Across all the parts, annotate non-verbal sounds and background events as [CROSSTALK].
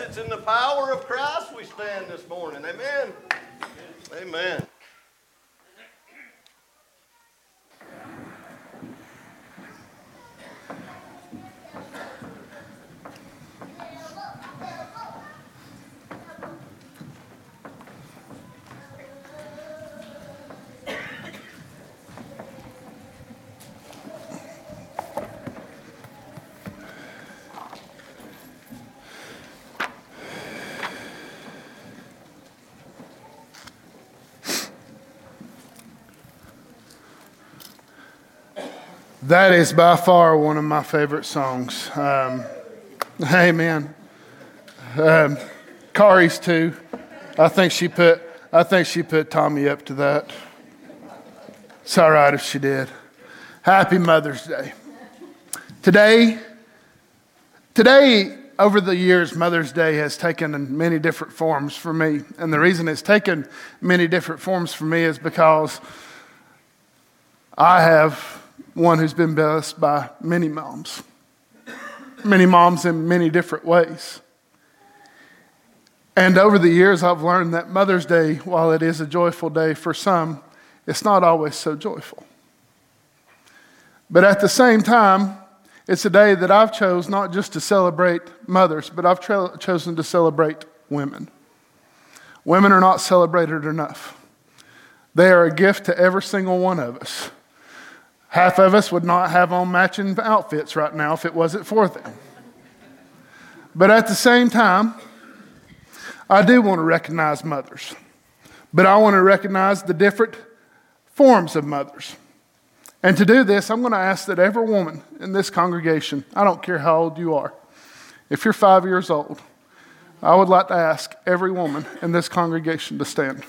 It's in the power of Christ we stand this morning. Amen. Amen. That is by far one of my favorite songs. Um, amen. Um, Kari's too. I think she put. I think she put Tommy up to that. It's all right if she did. Happy Mother's Day. Today, today, over the years, Mother's Day has taken many different forms for me. And the reason it's taken many different forms for me is because I have one who's been blessed by many moms, many moms in many different ways. And over the years, I've learned that Mother's Day, while it is a joyful day for some, it's not always so joyful. But at the same time, it's a day that I've chosen not just to celebrate mothers, but I've tra- chosen to celebrate women. Women are not celebrated enough. They are a gift to every single one of us. Half of us would not have on matching outfits right now if it wasn't for them. But at the same time, I do want to recognize mothers. But I want to recognize the different forms of mothers. And to do this, I'm going to ask that every woman in this congregation, I don't care how old you are, if you're five years old, I would like to ask every woman in this congregation to stand.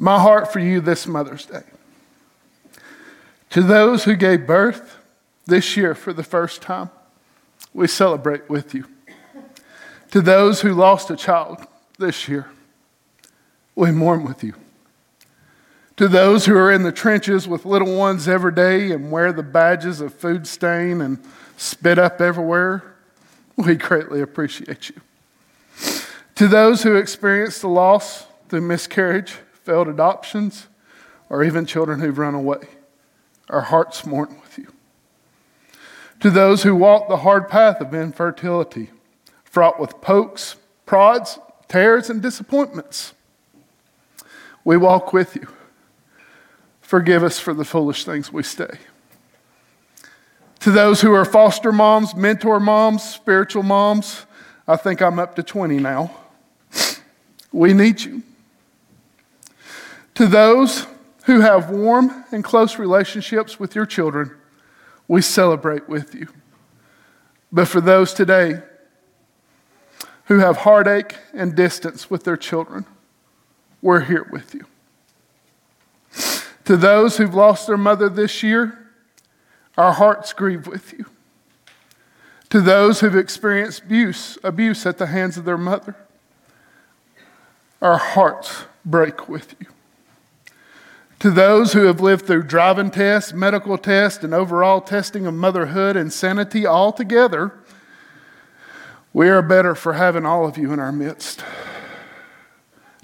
My heart for you this Mother's Day. To those who gave birth this year for the first time, we celebrate with you. To those who lost a child this year, we mourn with you. To those who are in the trenches with little ones every day and wear the badges of food stain and spit up everywhere, we greatly appreciate you. To those who experience the loss through miscarriage, failed adoptions, or even children who've run away. Our hearts mourn with you. To those who walk the hard path of infertility, fraught with pokes, prods, tears, and disappointments, we walk with you. Forgive us for the foolish things we say. To those who are foster moms, mentor moms, spiritual moms, I think I'm up to 20 now. We need you. To those who have warm and close relationships with your children, we celebrate with you. But for those today who have heartache and distance with their children, we're here with you. To those who've lost their mother this year, our hearts grieve with you. To those who've experienced abuse, abuse at the hands of their mother, our hearts break with you. To those who have lived through driving tests, medical tests, and overall testing of motherhood and sanity all together, we are better for having all of you in our midst.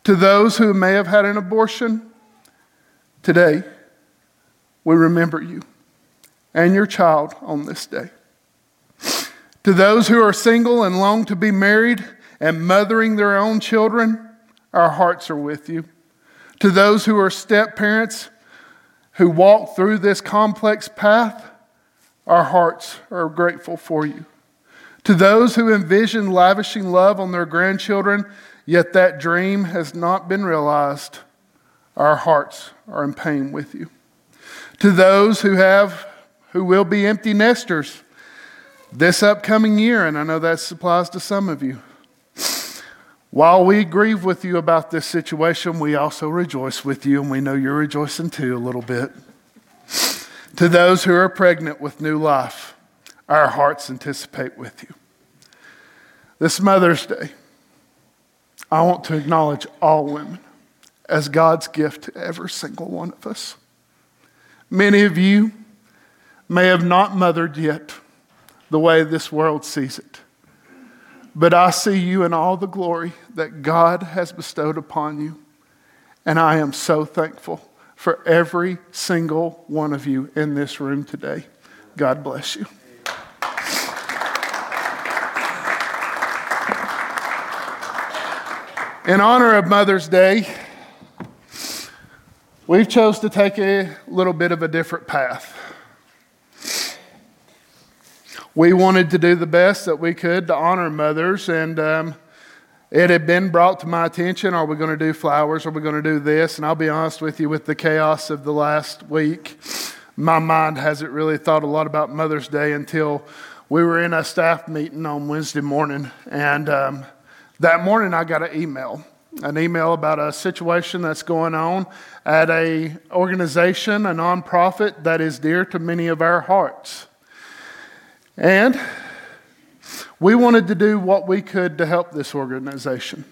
To those who may have had an abortion, today we remember you and your child on this day. To those who are single and long to be married and mothering their own children, our hearts are with you. To those who are step parents who walk through this complex path, our hearts are grateful for you. To those who envision lavishing love on their grandchildren, yet that dream has not been realized, our hearts are in pain with you. To those who have who will be empty nesters this upcoming year, and I know that applies to some of you. While we grieve with you about this situation, we also rejoice with you, and we know you're rejoicing too a little bit. to those who are pregnant with new life, our hearts anticipate with you. This Mother's Day, I want to acknowledge all women as God's gift to every single one of us. Many of you may have not mothered yet the way this world sees it. But I see you in all the glory that God has bestowed upon you. And I am so thankful for every single one of you in this room today. God bless you. In honor of Mother's Day, we've chose to take a little bit of a different path. We wanted to do the best that we could to honor mothers, and um, it had been brought to my attention are we going to do flowers? Are we going to do this? And I'll be honest with you, with the chaos of the last week, my mind hasn't really thought a lot about Mother's Day until we were in a staff meeting on Wednesday morning. And um, that morning, I got an email an email about a situation that's going on at a organization, a nonprofit that is dear to many of our hearts. And we wanted to do what we could to help this organization.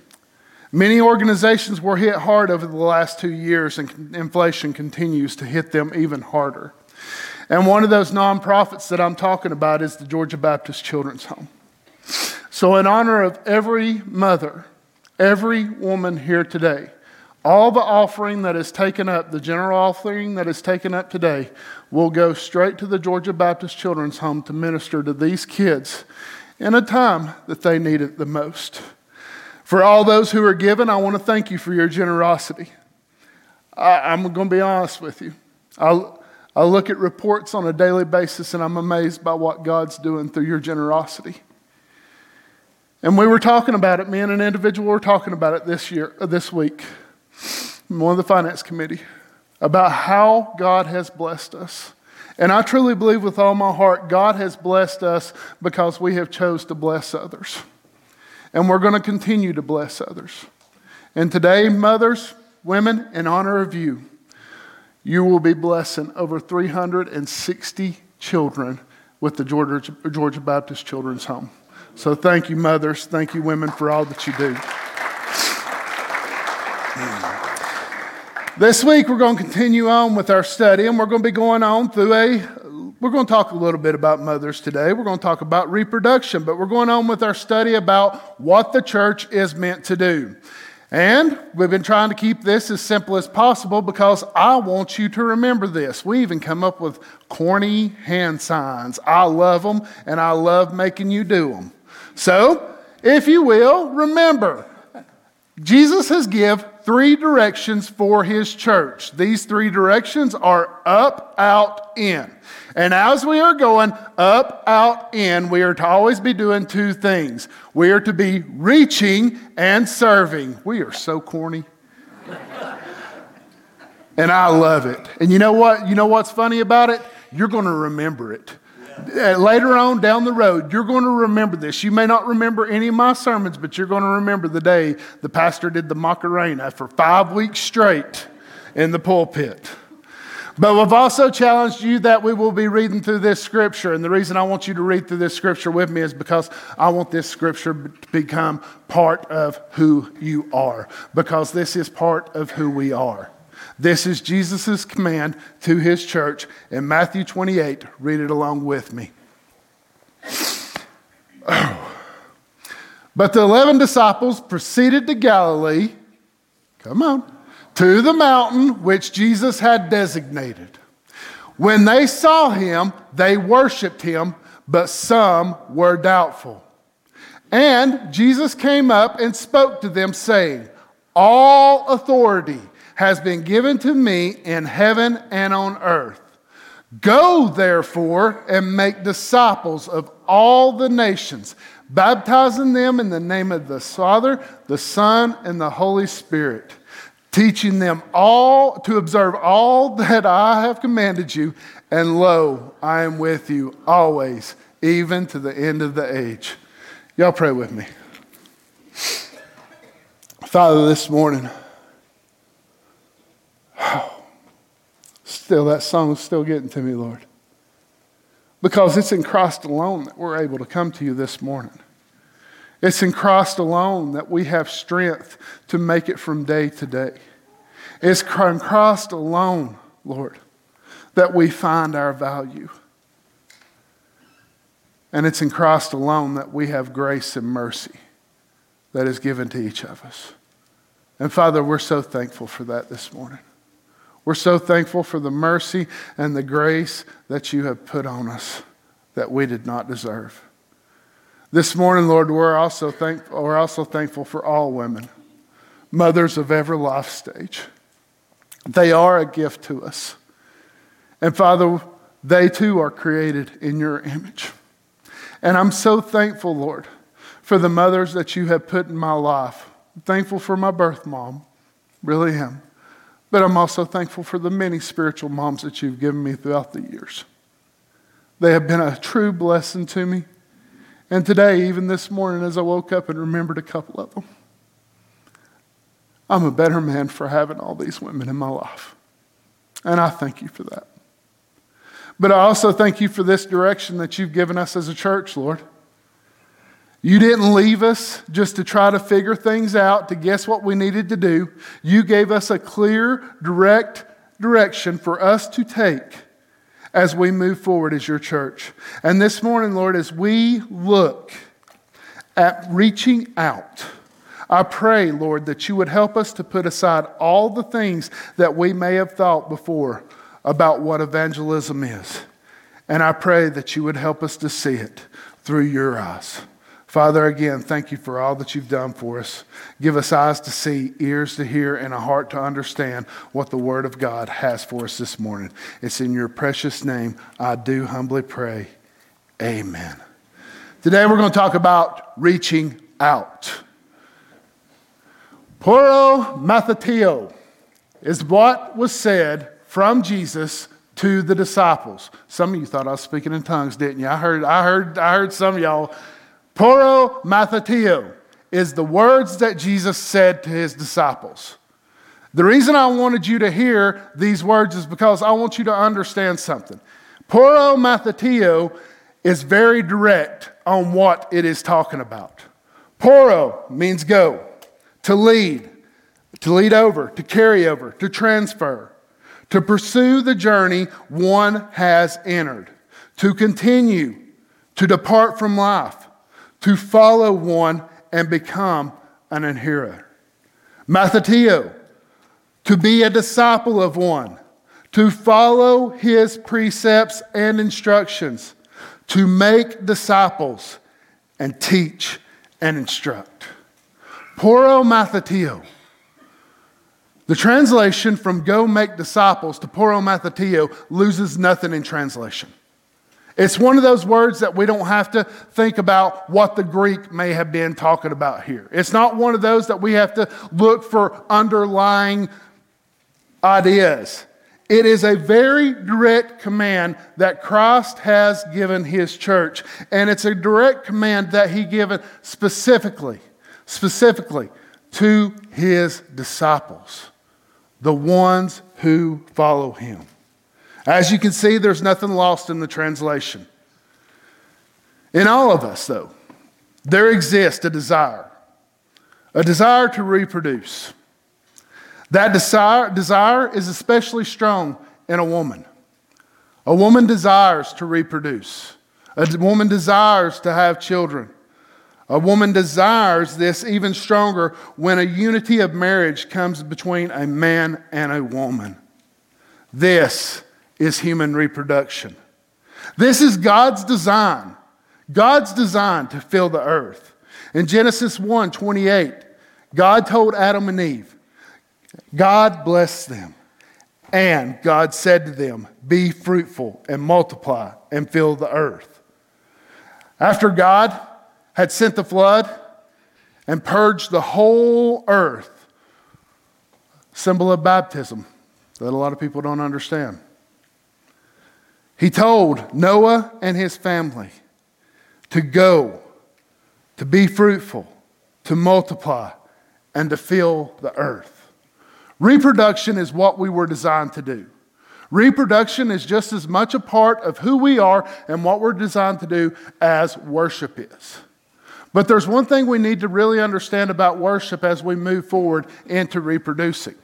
Many organizations were hit hard over the last two years, and inflation continues to hit them even harder. And one of those nonprofits that I'm talking about is the Georgia Baptist Children's Home. So, in honor of every mother, every woman here today, all the offering that is taken up, the general offering that is taken up today, will go straight to the Georgia Baptist Children's Home to minister to these kids in a time that they need it the most. For all those who are given, I want to thank you for your generosity. I, am going to be honest with you. I, I look at reports on a daily basis and I'm amazed by what God's doing through your generosity. And we were talking about it, me and an individual were talking about it this year, this week one of the finance committee, about how God has blessed us. And I truly believe with all my heart, God has blessed us because we have chose to bless others. And we're going to continue to bless others. And today, mothers, women, in honor of you, you will be blessing over 360 children with the Georgia, Georgia Baptist Children's Home. So thank you, mothers. Thank you, women, for all that you do. This week, we're going to continue on with our study, and we're going to be going on through a. We're going to talk a little bit about mothers today. We're going to talk about reproduction, but we're going on with our study about what the church is meant to do. And we've been trying to keep this as simple as possible because I want you to remember this. We even come up with corny hand signs. I love them, and I love making you do them. So, if you will, remember Jesus has give three directions for his church. These three directions are up, out, in. And as we are going up, out, in, we are to always be doing two things. We are to be reaching and serving. We are so corny. and I love it. And you know what? You know what's funny about it? You're going to remember it. Uh, later on down the road, you're going to remember this. You may not remember any of my sermons, but you're going to remember the day the pastor did the Macarena for five weeks straight in the pulpit. But we've also challenged you that we will be reading through this scripture. And the reason I want you to read through this scripture with me is because I want this scripture to become part of who you are, because this is part of who we are. This is Jesus' command to his church in Matthew 28. Read it along with me. Oh. But the 11 disciples proceeded to Galilee. Come on. To the mountain which Jesus had designated. When they saw him, they worshiped him, but some were doubtful. And Jesus came up and spoke to them, saying, All authority has been given to me in heaven and on earth. Go, therefore, and make disciples of all the nations, baptizing them in the name of the Father, the Son, and the Holy Spirit, teaching them all to observe all that I have commanded you. And lo, I am with you always, even to the end of the age. Y'all pray with me. Father, this morning, Still, that song is still getting to me, Lord. Because it's in Christ alone that we're able to come to you this morning. It's in Christ alone that we have strength to make it from day to day. It's in Christ alone, Lord, that we find our value. And it's in Christ alone that we have grace and mercy that is given to each of us. And Father, we're so thankful for that this morning. We're so thankful for the mercy and the grace that you have put on us that we did not deserve. This morning, Lord, we're also, thankful, we're also thankful for all women, mothers of every life stage. They are a gift to us. And Father, they too are created in your image. And I'm so thankful, Lord, for the mothers that you have put in my life. I'm thankful for my birth mom, really am. But I'm also thankful for the many spiritual moms that you've given me throughout the years. They have been a true blessing to me. And today, even this morning, as I woke up and remembered a couple of them, I'm a better man for having all these women in my life. And I thank you for that. But I also thank you for this direction that you've given us as a church, Lord. You didn't leave us just to try to figure things out, to guess what we needed to do. You gave us a clear, direct direction for us to take as we move forward as your church. And this morning, Lord, as we look at reaching out, I pray, Lord, that you would help us to put aside all the things that we may have thought before about what evangelism is. And I pray that you would help us to see it through your eyes. Father, again, thank you for all that you've done for us. Give us eyes to see, ears to hear, and a heart to understand what the Word of God has for us this morning. It's in your precious name I do humbly pray. Amen. Today we're going to talk about reaching out. Porro mathateo is what was said from Jesus to the disciples. Some of you thought I was speaking in tongues, didn't you? I heard, I heard, I heard some of y'all. Porro mathateo is the words that Jesus said to his disciples. The reason I wanted you to hear these words is because I want you to understand something. Porro mathateo is very direct on what it is talking about. Porro means go to lead, to lead over, to carry over, to transfer, to pursue the journey one has entered, to continue, to depart from life, to follow one and become an adherent. Mathateo, to be a disciple of one, to follow his precepts and instructions, to make disciples and teach and instruct. Poro mathateo. The translation from go make disciples to poro mathateo loses nothing in translation. It's one of those words that we don't have to think about what the Greek may have been talking about here. It's not one of those that we have to look for underlying ideas. It is a very direct command that Christ has given his church, and it's a direct command that he given specifically specifically to his disciples, the ones who follow him. As you can see, there's nothing lost in the translation. In all of us, though, there exists a desire, a desire to reproduce. That desire, desire is especially strong in a woman. A woman desires to reproduce. A woman desires to have children. A woman desires this even stronger when a unity of marriage comes between a man and a woman. This is human reproduction. This is God's design. God's design to fill the earth. In Genesis 1 28, God told Adam and Eve, God blessed them. And God said to them, Be fruitful and multiply and fill the earth. After God had sent the flood and purged the whole earth. Symbol of baptism that a lot of people don't understand. He told Noah and his family to go, to be fruitful, to multiply, and to fill the earth. Reproduction is what we were designed to do. Reproduction is just as much a part of who we are and what we're designed to do as worship is. But there's one thing we need to really understand about worship as we move forward into reproducing.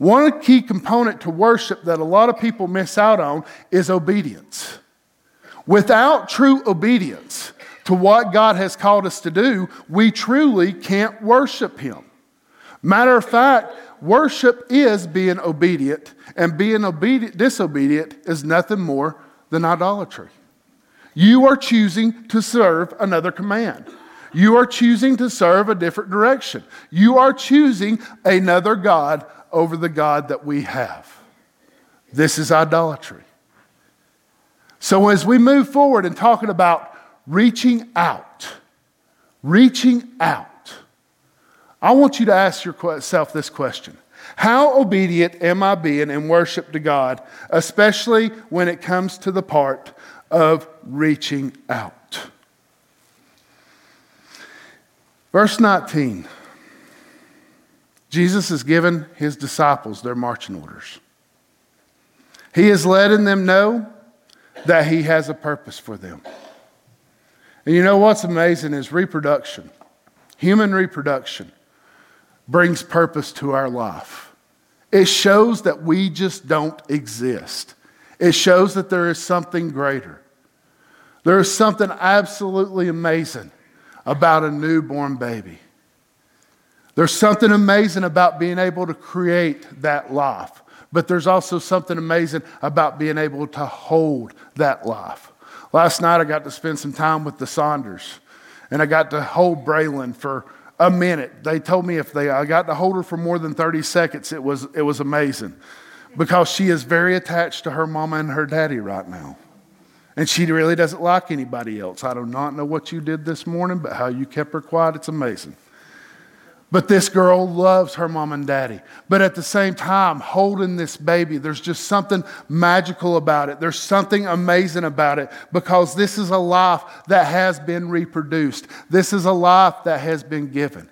One key component to worship that a lot of people miss out on is obedience. Without true obedience to what God has called us to do, we truly can't worship Him. Matter of fact, worship is being obedient, and being obedient, disobedient is nothing more than idolatry. You are choosing to serve another command. You are choosing to serve a different direction. You are choosing another God over the God that we have. This is idolatry. So, as we move forward in talking about reaching out, reaching out, I want you to ask yourself this question How obedient am I being in worship to God, especially when it comes to the part of reaching out? Verse 19 Jesus has given his disciples their marching orders. He is letting them know that he has a purpose for them. And you know what's amazing is reproduction, human reproduction brings purpose to our life. It shows that we just don't exist. It shows that there is something greater. There is something absolutely amazing about a newborn baby. There's something amazing about being able to create that life, but there's also something amazing about being able to hold that life. Last night, I got to spend some time with the Saunders, and I got to hold Braylon for a minute. They told me if they, I got to hold her for more than 30 seconds, it was, it was amazing because she is very attached to her mama and her daddy right now. And she really doesn't like anybody else. I do not know what you did this morning, but how you kept her quiet, it's amazing. But this girl loves her mom and daddy. But at the same time, holding this baby, there's just something magical about it. There's something amazing about it because this is a life that has been reproduced. This is a life that has been given.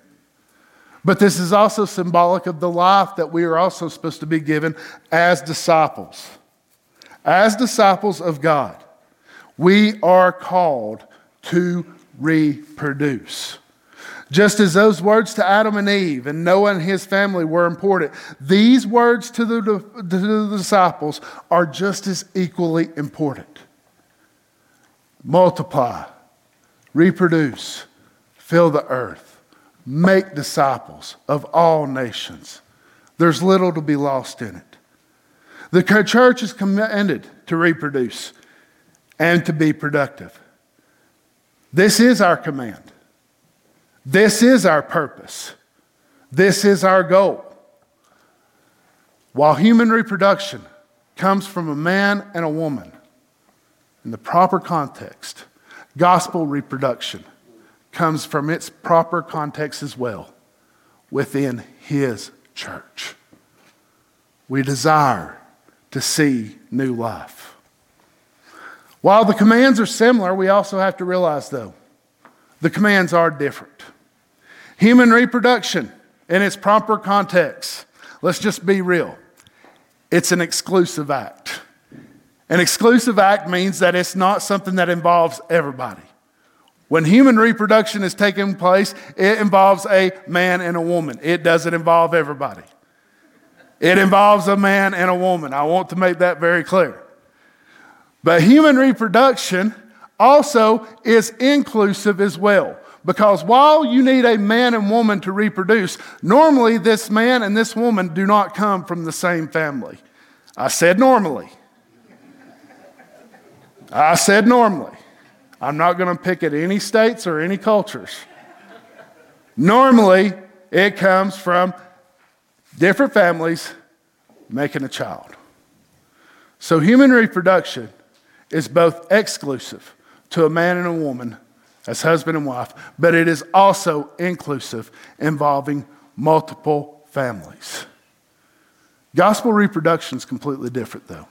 But this is also symbolic of the life that we are also supposed to be given as disciples. As disciples of God, we are called to reproduce. Just as those words to Adam and Eve and Noah and his family were important, these words to the, to the disciples are just as equally important. Multiply, reproduce, fill the earth, make disciples of all nations. There's little to be lost in it. The church is commanded to reproduce and to be productive. This is our command. This is our purpose. This is our goal. While human reproduction comes from a man and a woman in the proper context, gospel reproduction comes from its proper context as well within his church. We desire to see new life. While the commands are similar, we also have to realize, though, the commands are different. Human reproduction in its proper context, let's just be real. It's an exclusive act. An exclusive act means that it's not something that involves everybody. When human reproduction is taking place, it involves a man and a woman. It doesn't involve everybody. It involves a man and a woman. I want to make that very clear. But human reproduction also is inclusive as well. Because while you need a man and woman to reproduce, normally this man and this woman do not come from the same family. I said normally. I said normally. I'm not going to pick at any states or any cultures. Normally, it comes from different families making a child. So, human reproduction is both exclusive to a man and a woman as husband and wife, but it is also inclusive, involving multiple families. Gospel reproduction is completely different, though.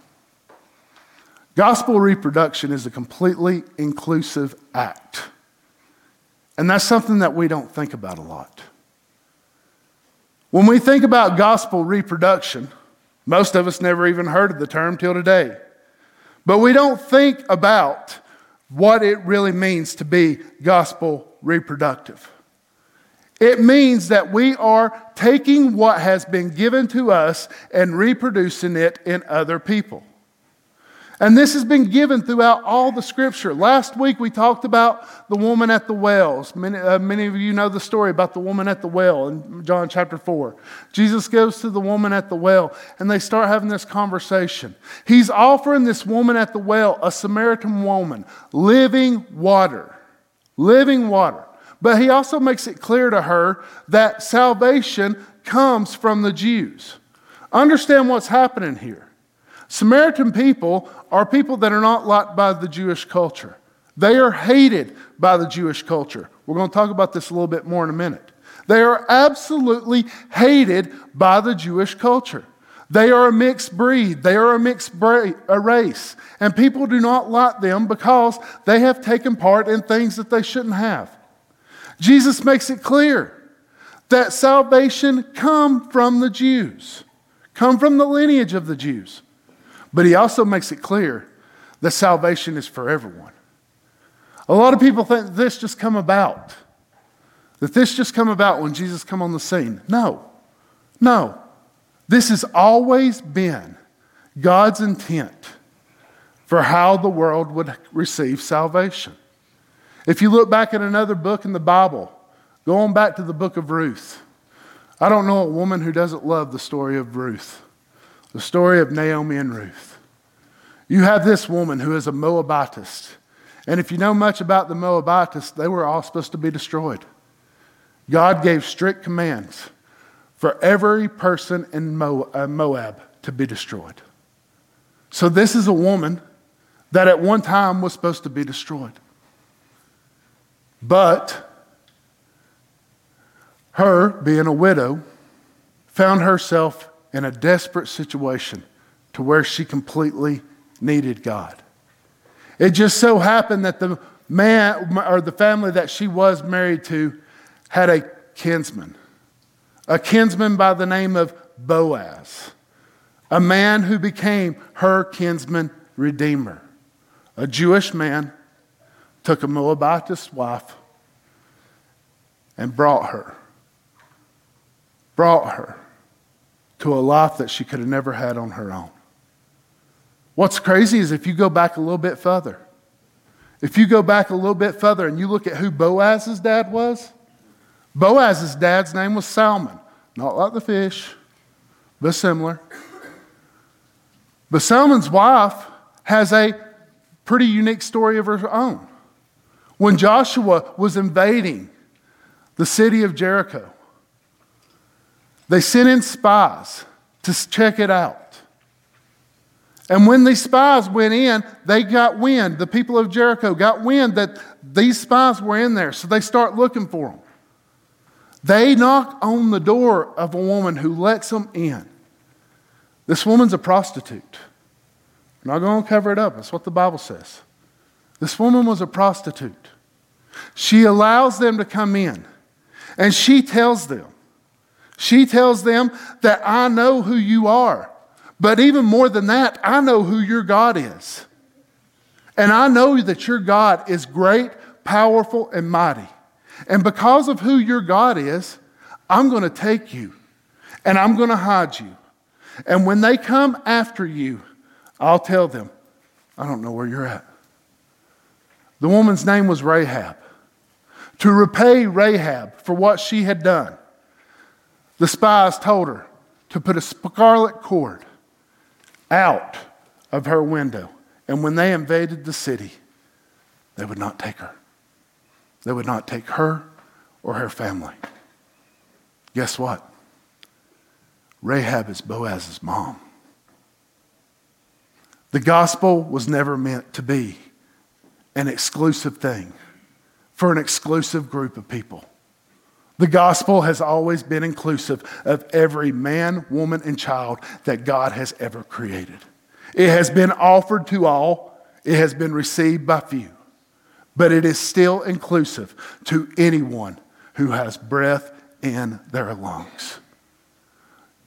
Gospel reproduction is a completely inclusive act. And that's something that we don't think about a lot. When we think about gospel reproduction, most of us never even heard of the term till today. But we don't think about what it really means to be gospel reproductive. It means that we are taking what has been given to us and reproducing it in other people. And this has been given throughout all the scripture. Last week we talked about the woman at the wells. Many, uh, many of you know the story about the woman at the well in John chapter 4. Jesus goes to the woman at the well and they start having this conversation. He's offering this woman at the well, a Samaritan woman, living water. Living water. But he also makes it clear to her that salvation comes from the Jews. Understand what's happening here. Samaritan people are people that are not liked by the Jewish culture. They are hated by the Jewish culture. We're going to talk about this a little bit more in a minute. They are absolutely hated by the Jewish culture. They are a mixed breed. They are a mixed a race. And people do not like them because they have taken part in things that they shouldn't have. Jesus makes it clear that salvation come from the Jews, come from the lineage of the Jews. But he also makes it clear that salvation is for everyone. A lot of people think this just come about. That this just come about when Jesus come on the scene. No. No. This has always been God's intent for how the world would receive salvation. If you look back at another book in the Bible, going back to the book of Ruth, I don't know a woman who doesn't love the story of Ruth, the story of Naomi and Ruth. You have this woman who is a Moabitist. And if you know much about the Moabitists, they were all supposed to be destroyed. God gave strict commands for every person in uh, Moab to be destroyed. So, this is a woman that at one time was supposed to be destroyed. But her, being a widow, found herself in a desperate situation to where she completely needed God. It just so happened that the man or the family that she was married to had a kinsman, a kinsman by the name of Boaz, a man who became her kinsman redeemer, a Jewish man took a Moabitist wife and brought her, brought her to a life that she could have never had on her own. What's crazy is if you go back a little bit further, if you go back a little bit further and you look at who Boaz's dad was, Boaz's dad's name was Salmon, not like the fish, but similar. But Salmon's wife has a pretty unique story of her own. When Joshua was invading the city of Jericho, they sent in spies to check it out. And when these spies went in, they got wind. The people of Jericho got wind that these spies were in there, so they start looking for them. They knock on the door of a woman who lets them in. This woman's a prostitute. I'm not going to cover it up. That's what the Bible says. This woman was a prostitute. She allows them to come in and she tells them, she tells them that I know who you are. But even more than that, I know who your God is. And I know that your God is great, powerful, and mighty. And because of who your God is, I'm going to take you and I'm going to hide you. And when they come after you, I'll tell them, I don't know where you're at. The woman's name was Rahab. To repay Rahab for what she had done, the spies told her to put a scarlet cord out of her window. And when they invaded the city, they would not take her. They would not take her or her family. Guess what? Rahab is Boaz's mom. The gospel was never meant to be an exclusive thing for an exclusive group of people. The gospel has always been inclusive of every man, woman, and child that God has ever created. It has been offered to all, it has been received by few, but it is still inclusive to anyone who has breath in their lungs.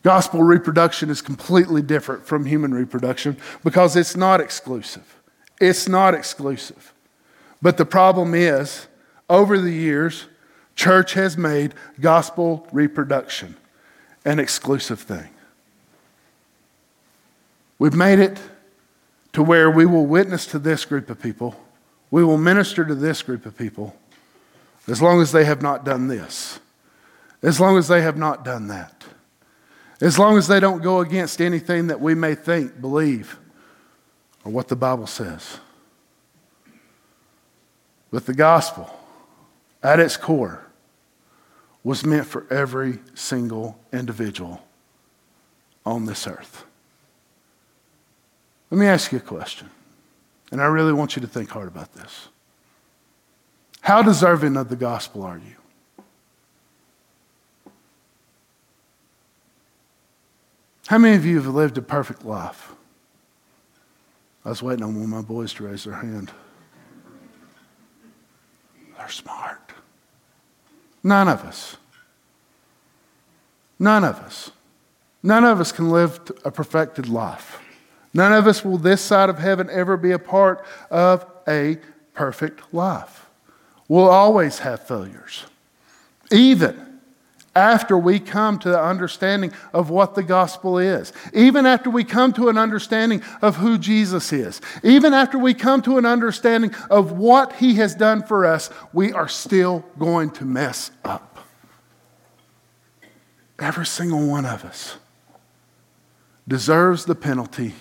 Gospel reproduction is completely different from human reproduction because it's not exclusive. It's not exclusive. But the problem is, over the years, Church has made gospel reproduction an exclusive thing. We've made it to where we will witness to this group of people, we will minister to this group of people, as long as they have not done this, as long as they have not done that, as long as they don't go against anything that we may think, believe, or what the Bible says. But the gospel, at its core, was meant for every single individual on this earth. Let me ask you a question, and I really want you to think hard about this. How deserving of the gospel are you? How many of you have lived a perfect life? I was waiting on one of my boys to raise their hand. They're smart. None of us. None of us. None of us can live a perfected life. None of us will this side of heaven ever be a part of a perfect life. We'll always have failures. Even after we come to the understanding of what the gospel is, even after we come to an understanding of who Jesus is, even after we come to an understanding of what he has done for us, we are still going to mess up. Every single one of us deserves the penalty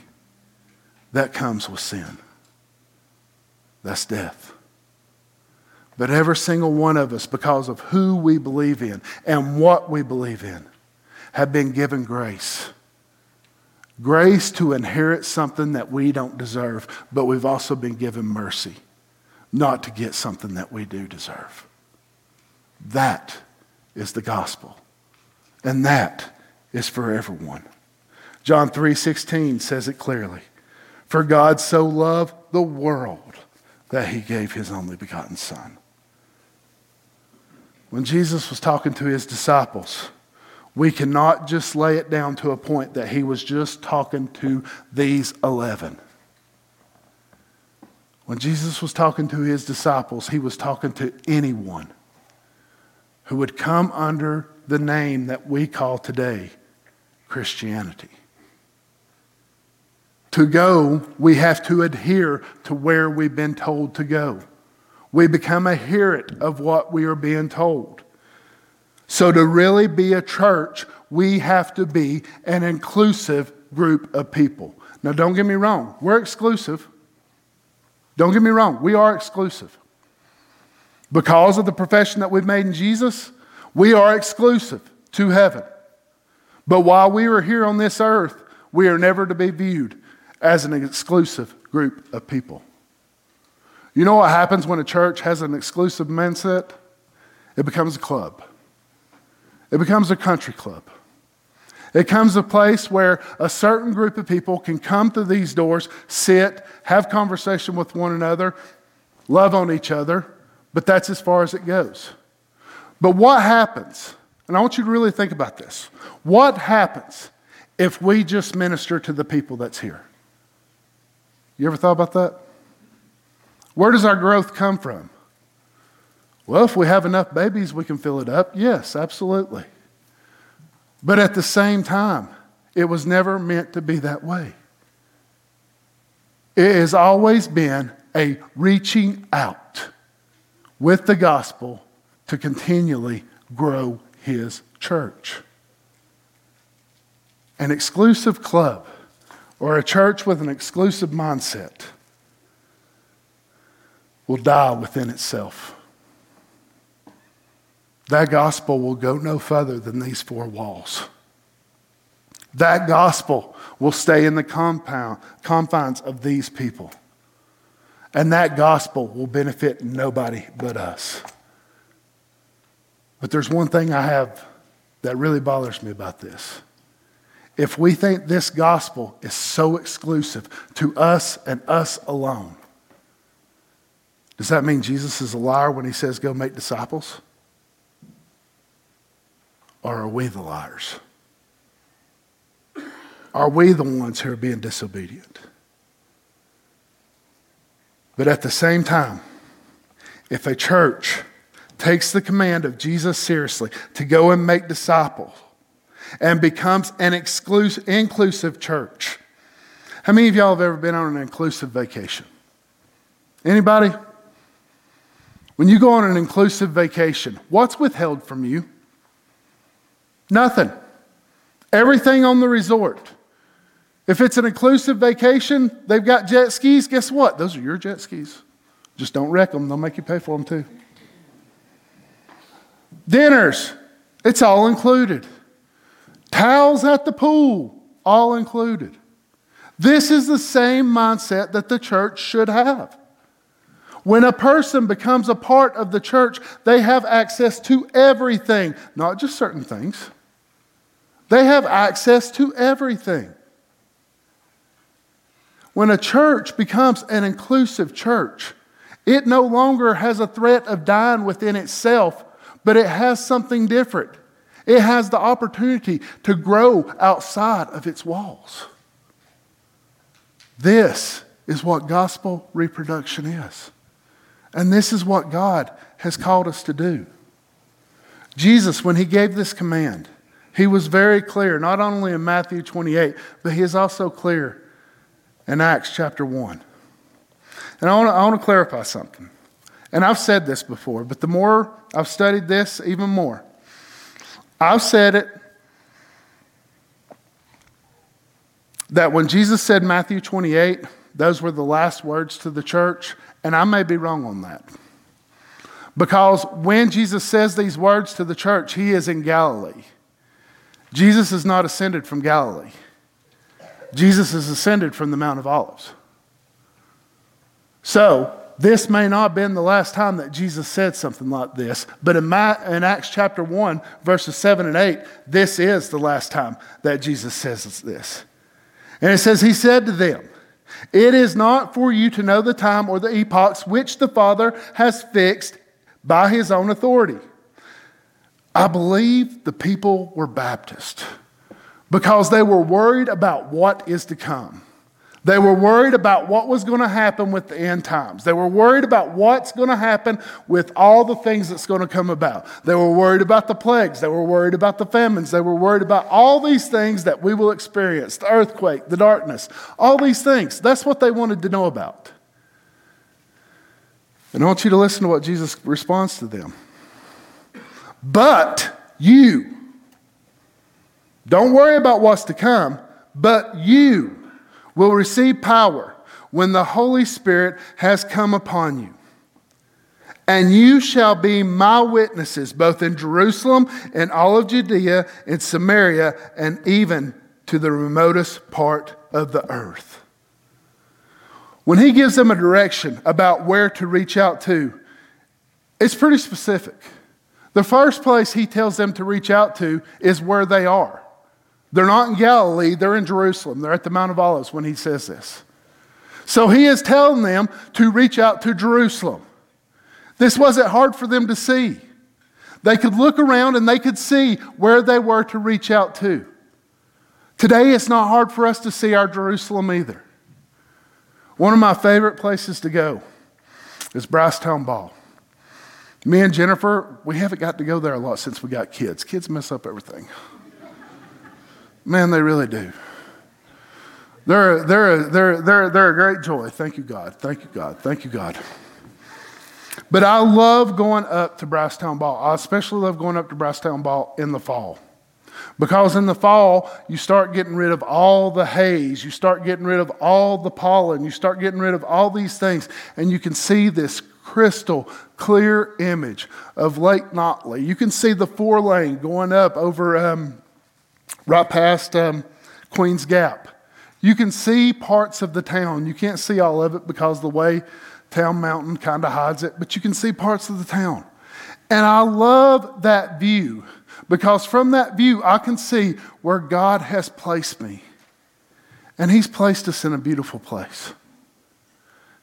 that comes with sin. That's death. But every single one of us, because of who we believe in and what we believe in, have been given grace. Grace to inherit something that we don't deserve, but we've also been given mercy not to get something that we do deserve. That is the gospel. And that is for everyone. John 3:16 says it clearly. For God so loved the world that he gave his only begotten son when Jesus was talking to his disciples, we cannot just lay it down to a point that he was just talking to these 11. When Jesus was talking to his disciples, he was talking to anyone who would come under the name that we call today Christianity. To go, we have to adhere to where we've been told to go. We become a hearant of what we are being told. So, to really be a church, we have to be an inclusive group of people. Now, don't get me wrong, we're exclusive. Don't get me wrong, we are exclusive. Because of the profession that we've made in Jesus, we are exclusive to heaven. But while we are here on this earth, we are never to be viewed as an exclusive group of people. You know what happens when a church has an exclusive mindset? It becomes a club, it becomes a country club. It comes a place where a certain group of people can come through these doors, sit, have conversation with one another, love on each other, but that's as far as it goes. But what happens, and I want you to really think about this what happens if we just minister to the people that's here? You ever thought about that? Where does our growth come from? Well, if we have enough babies, we can fill it up. Yes, absolutely. But at the same time, it was never meant to be that way. It has always been a reaching out with the gospel to continually grow his church. An exclusive club or a church with an exclusive mindset will die within itself. That gospel will go no further than these four walls. That gospel will stay in the compound, confines of these people. And that gospel will benefit nobody but us. But there's one thing I have that really bothers me about this. If we think this gospel is so exclusive to us and us alone, does that mean Jesus is a liar when he says, go make disciples? Or are we the liars? Are we the ones who are being disobedient? But at the same time, if a church takes the command of Jesus seriously to go and make disciples and becomes an exclusive, inclusive church. How many of y'all have ever been on an inclusive vacation? Anybody? When you go on an inclusive vacation, what's withheld from you? Nothing. Everything on the resort. If it's an inclusive vacation, they've got jet skis. Guess what? Those are your jet skis. Just don't wreck them, they'll make you pay for them too. Dinners, it's all included. Towels at the pool, all included. This is the same mindset that the church should have. When a person becomes a part of the church, they have access to everything, not just certain things. They have access to everything. When a church becomes an inclusive church, it no longer has a threat of dying within itself, but it has something different. It has the opportunity to grow outside of its walls. This is what gospel reproduction is. And this is what God has called us to do. Jesus, when he gave this command, he was very clear, not only in Matthew 28, but he is also clear in Acts chapter 1. And I want, to, I clarify something. And I've said this before, but the more I've studied this, even more. I've said it that when Jesus said Matthew 28, those were the last words to the church, and I may be wrong on that. Because when Jesus says these words to the church, he is in Galilee. Jesus is not ascended from Galilee. Jesus is ascended from the Mount of Olives. So, this may not have been the last time that Jesus said something like this, but in, my, in, Acts chapter 1, verses 7 and 8, this is the last time that Jesus says this. And it says, He said to them, It is not for you to know the time or the epochs which the Father has fixed by His own authority. I believe the people were Baptist because they were worried about what is to come. They were worried about what was going to happen with the end times. They were worried about what's going to happen with all the things that's going to come about. They were worried about the plagues. They were worried about the famines. They were worried about all these things that we will experience the earthquake, the darkness, all these things. That's what they wanted to know about. And I want you to listen to what Jesus responds to them. But you, don't worry about what's to come, but you will receive power when the Holy Spirit has come upon you. And you shall be my witnesses, both in Jerusalem and all of Judea and Samaria, and even to the remotest part of the earth. When he gives them a direction about where to reach out to, it's pretty specific. The first place he tells them to reach out to is where they are. They're not in Galilee, they're in Jerusalem. They're at the Mount of Olives when he says this. So he is telling them to reach out to Jerusalem. This wasn't hard for them to see. They could look around and they could see where they were to reach out to. Today, it's not hard for us to see our Jerusalem either. One of my favorite places to go is Brasstown Bald. Me and Jennifer, we haven't got to go there a lot since we got kids. Kids mess up everything. Man, they really do. They're, they're, they're, they're, they're a great joy. Thank you, God. Thank you, God. Thank you, God. But I love going up to Brasstown Bald. I especially love going up to Brasstown Bald in the fall. Because in the fall, you start getting rid of all the haze, you start getting rid of all the pollen, you start getting rid of all these things, and you can see this crystal clear image of Lake Nottely. You can see the four lane going up over um, right past um, Queen's Gap. You can see parts of the town. You can't see all of it because the way Town Mountain kind of hides it, but you can see parts of the town. And I love that view because from that view, I can see where God has placed me. And He's placed us in a beautiful place.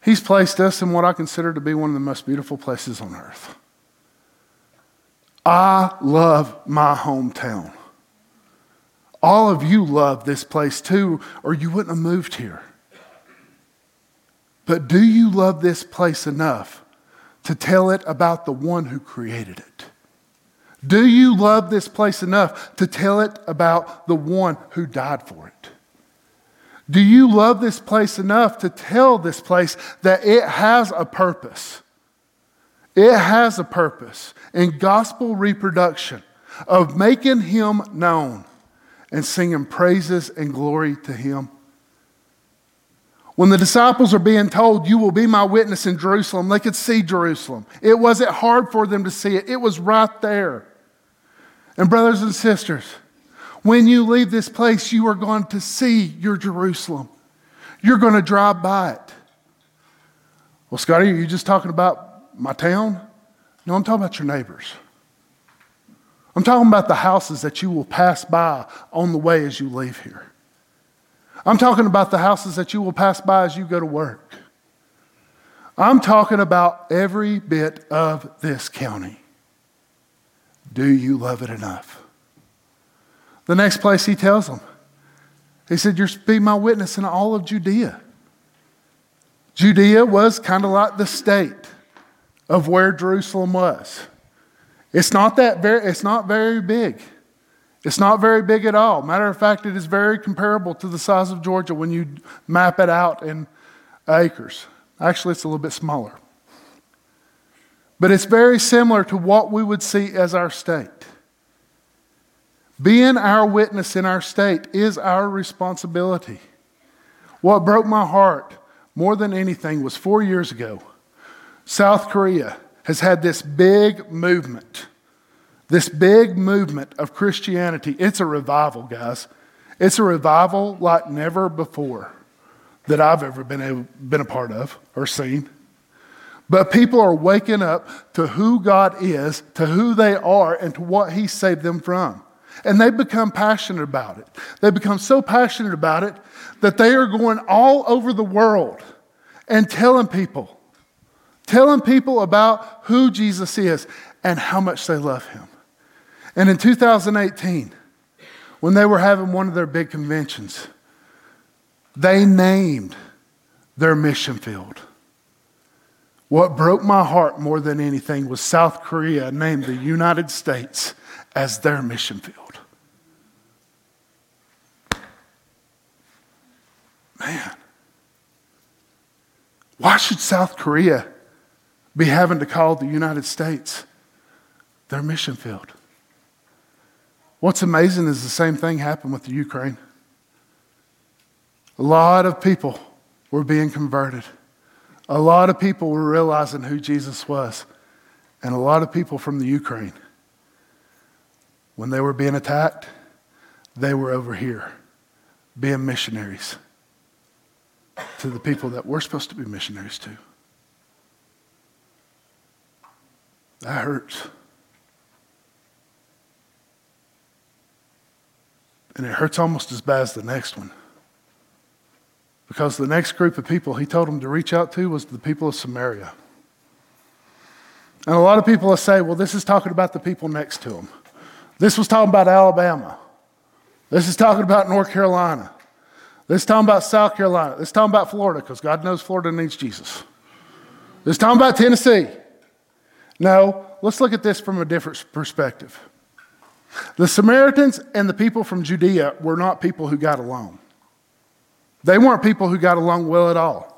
He's placed us in what I consider to be one of the most beautiful places on earth. I love my hometown. All of you love this place too, or you wouldn't have moved here. But do you love this place enough to tell it about the one who created it? Do you love this place enough to tell it about the one who died for it? Do you love this place enough to tell this place that it has a purpose? It has a purpose in gospel reproduction of making him known and singing praises and glory to him. When the disciples are being told, You will be my witness in Jerusalem, they could see Jerusalem. It wasn't hard for them to see it, it was right there. And, brothers and sisters, when you leave this place, you are going to see your Jerusalem. You're going to drive by it. Well, Scotty, are you just talking about my town? No, I'm talking about your neighbors. I'm talking about the houses that you will pass by on the way as you leave here. I'm talking about the houses that you will pass by as you go to work. I'm talking about every bit of this county. Do you love it enough? The next place he tells them, he said, You're be my witness in all of Judea. Judea was kind of like the state of where Jerusalem was. It's not that very, it's not very big. It's not very big at all. Matter of fact, it is very comparable to the size of Georgia when you map it out in acres. Actually, it's a little bit smaller. But it's very similar to what we would see as our state. Being our witness in our state is our responsibility. What broke my heart more than anything was four years ago, South Korea has had this big movement, this big movement of Christianity. It's a revival, guys. It's a revival like never before that I've ever been a, been a part of or seen. But people are waking up to who God is, to who they are, and to what He saved them from. And they become passionate about it. They become so passionate about it that they are going all over the world and telling people, telling people about who Jesus is and how much they love him. And in 2018, when they were having one of their big conventions, they named their mission field. What broke my heart more than anything was South Korea named the United States as their mission field. Man, why should South Korea be having to call the United States their mission field? What's amazing is the same thing happened with the Ukraine. A lot of people were being converted. A lot of people were realizing who Jesus was. And a lot of people from the Ukraine, when they were being attacked, they were over here being missionaries to the people that we're supposed to be missionaries to. That hurts. And it hurts almost as bad as the next one. Because the next group of people he told them to reach out to was the people of Samaria. And a lot of people will say, well, this is talking about the people next to him. This was talking about Alabama. This is talking about North Carolina. This is talking about South Carolina. This is talking about Florida, because God knows Florida needs Jesus. This is talking about Tennessee. No, let's look at this from a different perspective. The Samaritans and the people from Judea were not people who got along. They weren't people who got along well at all.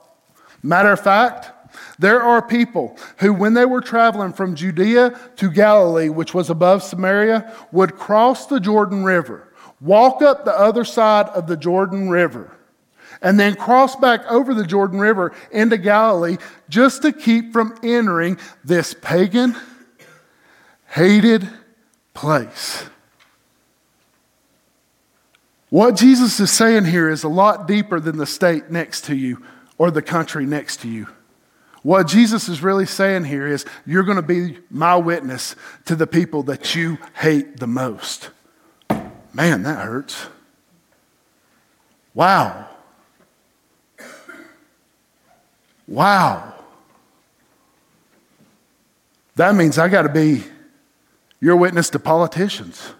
Matter of fact, there are people who, when they were traveling from Judea to Galilee, which was above Samaria, would cross the Jordan River walk up the other side of the Jordan River, and then cross back over the Jordan River into Galilee just to keep from entering this pagan, hated place. What Jesus is saying here is a lot deeper than the state next to you or the country next to you. What Jesus is really saying here is you're going to be my witness to the people that you hate the most. Man, that hurts. Wow. Wow. That means I got to be your witness to politicians.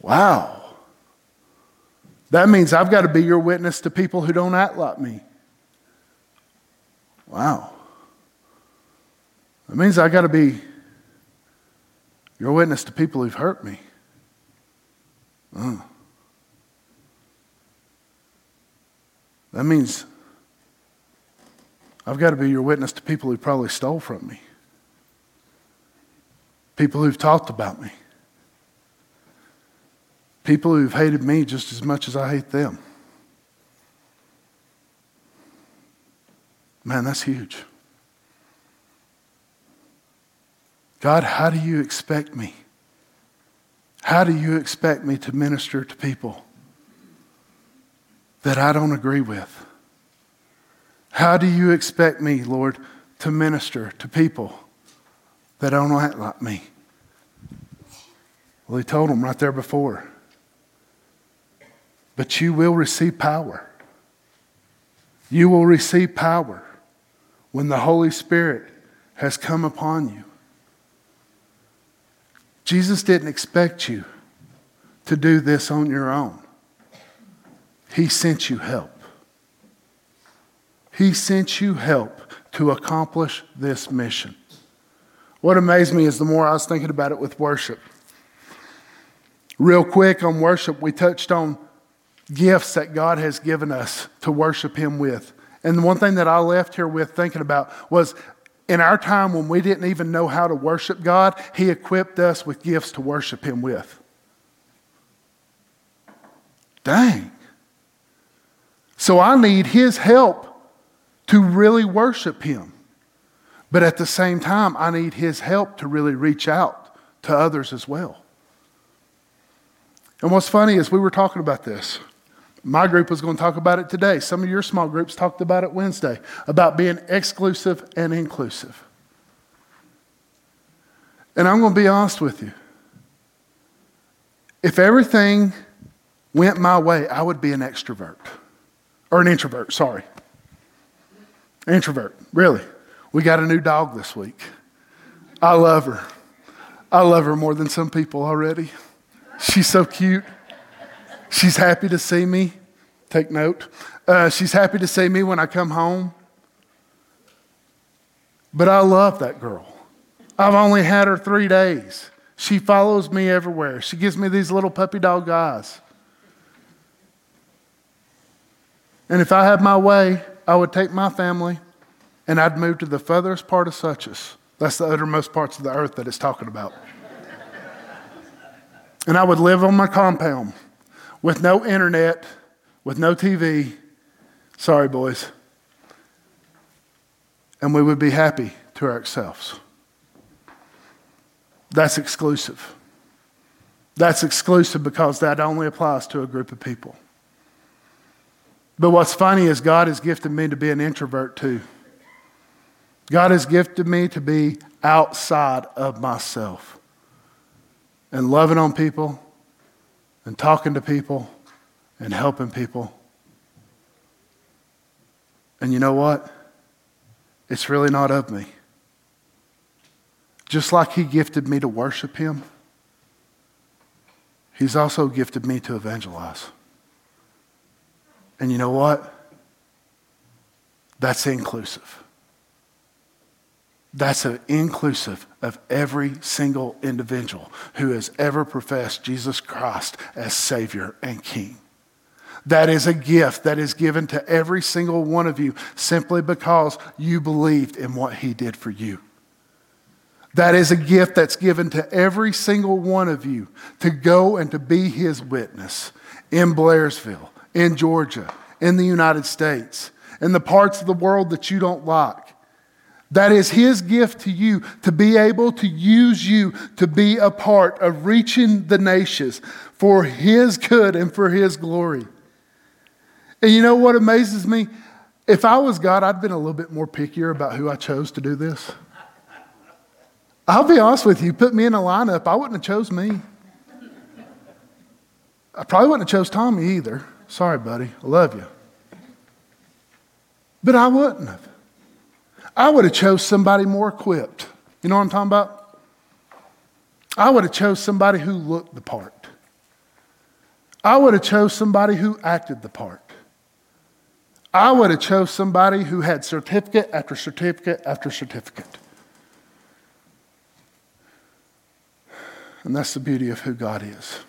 Wow. That means I've got to be your witness to people who don't act like me. Wow. It means I got to be your witness to people who've hurt me. Uh. That means I've got to be your witness to people who probably stole from me, people who've talked about me, people who've hated me just as much as I hate them. Man, that's huge. God, how do you expect me? How do you expect me to minister to people that I don't agree with? How do you expect me, Lord, to minister to people that don't act like me? Well, he told them right there before. But you will receive power. You will receive power when the Holy Spirit has come upon you. Jesus didn't expect you to do this on your own. He sent you help. He sent you help to accomplish this mission. What amazed me is the more I was thinking about it with worship. Real quick on worship, we touched on gifts that God has given us to worship Him with. And the one thing that I left here with thinking about was in our time when we didn't even know how to worship God, He equipped us with gifts to worship Him with. Dang. So I need His help to really worship Him. But at the same time, I need His help to really reach out to others as well. And what's funny is we were talking about this. My group was going to talk about it today. Some of your small groups talked about it Wednesday about being exclusive and inclusive. And I'm going to be honest with you. If everything went my way, I would be an extrovert. Or an introvert, sorry. Introvert, really. We got a new dog this week. I love her. I love her more than some people already. She's so cute. She's happy to see me. Take note. Uh, she's happy to see me when I come home. But I love that girl. I've only had her three days. She follows me everywhere. She gives me these little puppy dog eyes. And if I had my way, I would take my family and I'd move to the furthest part of Suches. That's the uttermost parts of the earth that it's talking about. and I would live on my compound with no internet, with no TV. Sorry, boys. And we would be happy to ourselves. That's exclusive. That's exclusive because that only applies to a group of people. But what's funny is God has gifted me to be an introvert too. God has gifted me to be outside of myself and loving on people and talking to people and helping people. And you know what? It's really not of me. Just like He gifted me to worship Him, He's also gifted me to evangelize. And you know what? That's inclusive. That's inclusive of every single individual who has ever professed Jesus Christ as Savior and King. That is a gift that is given to every single one of you simply because you believed in what He did for you. That is a gift that's given to every single one of you to go and to be His witness in Blairsville, in Georgia, in the United States, in the parts of the world that you don't like. That is His gift to you to be able to use you to be a part of reaching the nations for His good and for His glory. And you know what amazes me? If I was God, I'd been a little bit more pickier about who I chose to do this. I'll be honest with you, put me in a lineup, I wouldn't have chose me. I probably wouldn't have chose Tommy either. Sorry, buddy, I love you. But I wouldn't have. I would have chose somebody more equipped. You know what I'm talking about? I would have chose somebody who looked the part. I would have chose somebody who acted the part. I would have chose somebody who had certificate after certificate after certificate. And that's the beauty of who God is.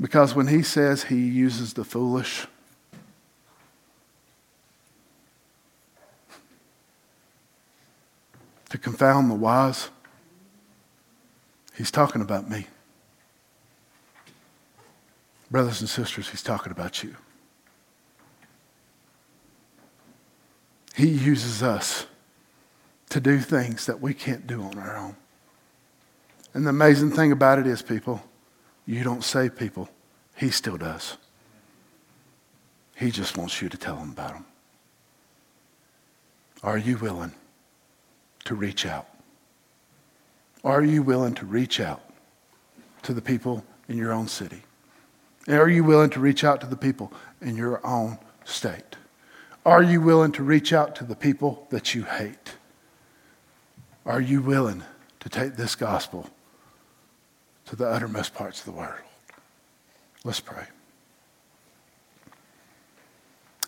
Because when he says he uses the foolish, to confound the wise, he's talking about me. Brothers and sisters, he's talking about you. He uses us to do things that we can't do on our own. And the amazing thing about it is, people, you don't save people, He still does. He just wants you to tell Him about them. Are you willing to reach out? Are you willing to reach out to the people in your own city? Are you willing to reach out to the people in your own state? Are you willing to reach out to the people that you hate? Are you willing to take this gospel to the uttermost parts of the world? Let's pray.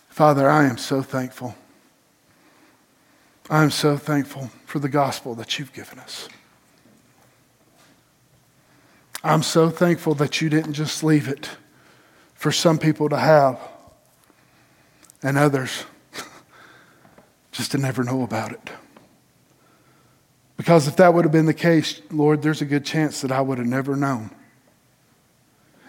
Father, I am so thankful. I am so thankful for the gospel that you've given us. I'm so thankful that you didn't just leave it for some people to have and others [LAUGHS] just to never know about it. Because if that would have been the case, Lord, there's a good chance that I would have never known.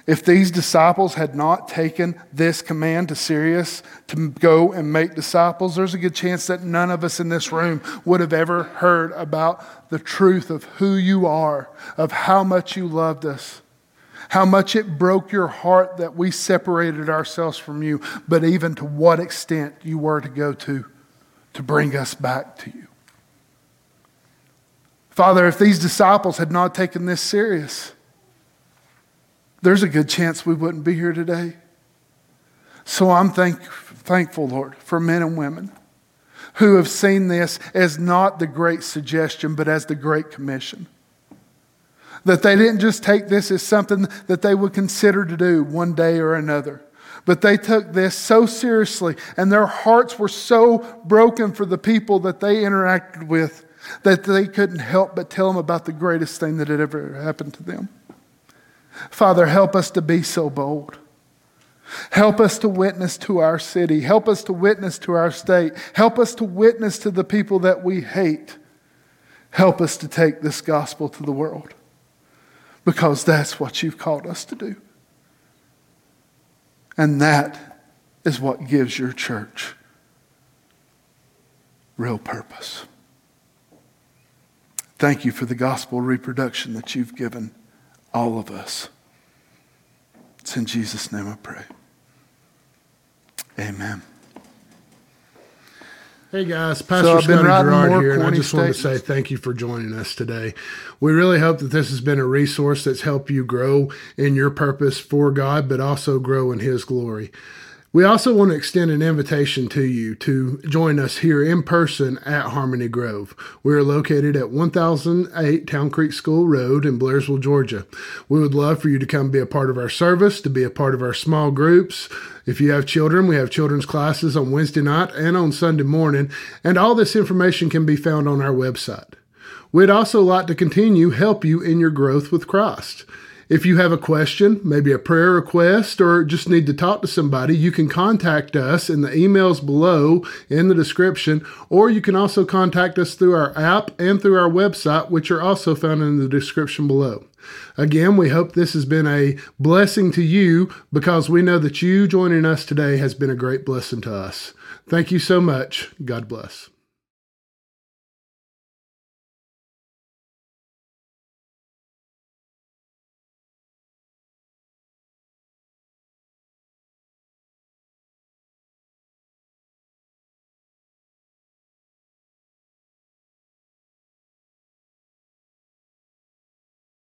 If these disciples had not taken this command to serious to go and make disciples, there's a good chance that none of us in this room would have ever heard about the truth of who you are, of how much you loved us, how much it broke your heart that we separated ourselves from you, but even to what extent you were to go to to bring us back to you. Father, if these disciples had not taken this serious, there's a good chance we wouldn't be here today. So I'm thank, thankful, Lord, for men and women who have seen this as not the great suggestion, but as the great commission. That they didn't just take this as something that they would consider to do one day or another, but they took this so seriously, and their hearts were so broken for the people that they interacted with that they couldn't help but tell them about the greatest thing that had ever happened to them. Father, help us to be so bold. Help us to witness to our city. Help us to witness to our state. Help us to witness to the people that we hate. Help us to take this gospel to the world because that's what you've called us to do. And that is what gives your church real purpose. Thank you for the gospel reproduction that you've given all of us. It's in Jesus' name I pray. Amen. Hey guys, Pastor so Scotty Gerard here, and I just want to say thank you for joining us today. We really hope that this has been a resource that's helped you grow in your purpose for God, but also grow in His glory. We also want to extend an invitation to you to join us here in person at Harmony Grove. We are located at 1008 Town Creek School Road in Blairsville, Georgia. We would love for you to come be a part of our service, to be a part of our small groups. If you have children, we have children's classes on Wednesday night and on Sunday morning, and all this information can be found on our website. We'd also like to continue help you in your growth with Christ. If you have a question, maybe a prayer request, or just need to talk to somebody, you can contact us in the emails below in the description, or you can also contact us through our app and through our website, which are also found in the description below. Again, we hope this has been a blessing to you because we know that you joining us today has been a great blessing to us. Thank you so much. God bless.